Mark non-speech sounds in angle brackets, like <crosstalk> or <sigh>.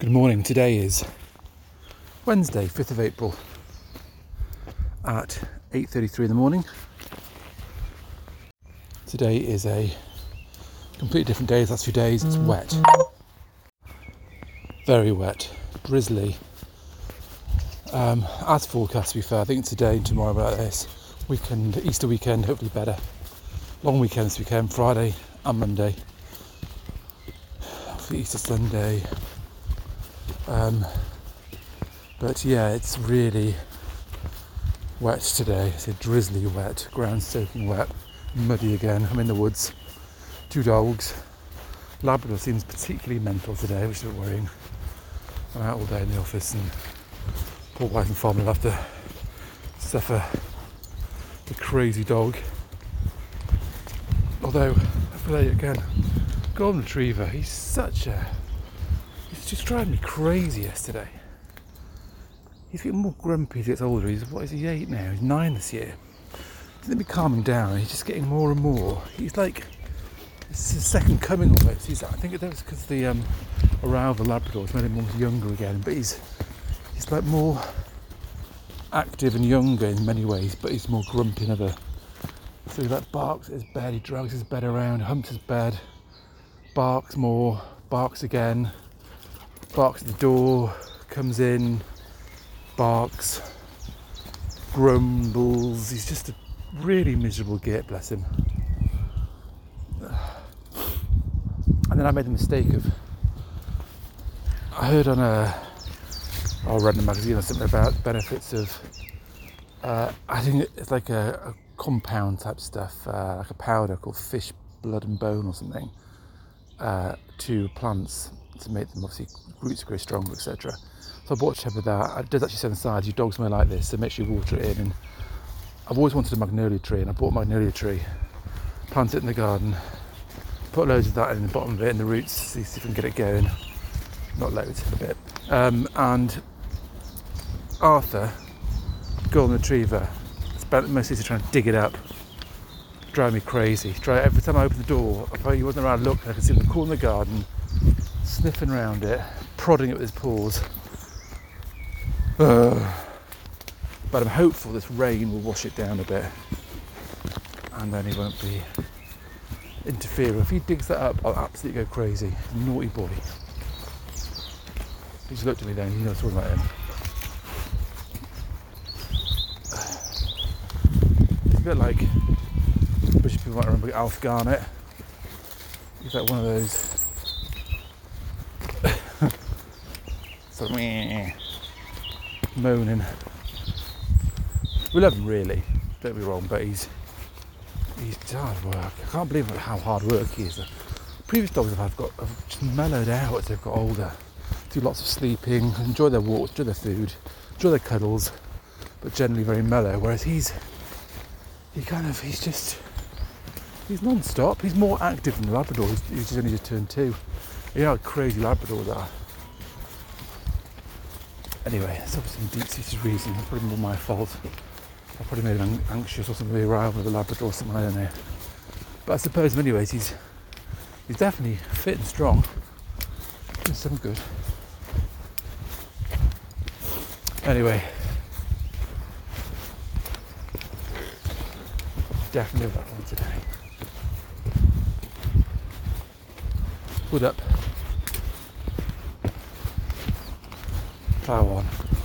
Good morning. Today is Wednesday, 5th of April at 8:33 in the morning. Today is a completely different day. The last few days it's wet. Very wet, drizzly. Um, as forecast to be fair, I think today and tomorrow about this weekend, Easter weekend, hopefully better. Long weekend this weekend, Friday and Monday. For Easter Sunday, um, but yeah, it's really wet today. It's a drizzly wet, ground soaking wet, muddy again. I'm in the woods. Two dogs. Labrador seems particularly mental today, which is a bit worrying. I'm out all day in the office and poor wife and family will have to suffer the crazy dog. Although, I like again, golden retriever, he's such a just driving me crazy yesterday. He's getting more grumpy as he gets older. He's what is he eight now? He's nine this year. He's be calming down. He's just getting more and more. He's like it's his second coming almost. He's I think that was because the um, of the Labradors made him almost younger again. But he's he's like more active and younger in many ways, but he's more grumpy in other. So he like barks at his bed, he drags his bed around, humps his bed, barks more, barks again barks at the door, comes in, barks, grumbles. He's just a really miserable git, bless him. And then I made the mistake of. I heard on a. I read in a magazine or something about benefits of. Uh, I think it's like a, a compound type stuff, uh, like a powder called fish blood and bone or something, uh, to plants to make them obviously roots grow stronger, etc. So I bought a of that. I did actually say inside your dogs smell like this, so make sure you water it in. And I've always wanted a magnolia tree, and I bought a magnolia tree, planted it in the garden, put loads of that in the bottom of it, in the roots, see if we can get it going. Not loads, a bit. Um, and Arthur, golden retriever, spent most of the trying to dig it up. Drive me crazy. Every time I open the door, I he wasn't around looking, I could see him in the corner of the garden, sniffing around it, prodding it with his paws. <sighs> But I'm hopeful this rain will wash it down a bit and then he won't be interfering. If he digs that up, I'll absolutely go crazy. Naughty boy. He just looked at me then, you know what's about him. It's a bit like people might remember Alf Garnett. He's like one of those <laughs> sort of meh, moaning. We love him really, don't be wrong, but he's he's hard work. I can't believe how hard work he is. The previous dogs I've got have just mellowed out as they've got older. Do lots of sleeping, enjoy their walks, enjoy their food, enjoy their cuddles, but generally very mellow. Whereas he's he kind of he's just he's non-stop. He's more active than the Labrador. He's, only just turned two. You know crazy Labradors are. Anyway, it's obviously some deep-seated reason. It's probably more my fault. I probably made him anxious or something. Arrival of the Labrador or something. I don't know. But I suppose, in many ways, he's he's definitely fit and strong. Doing some good. Anyway, definitely a wet one today. Hood up. plough on.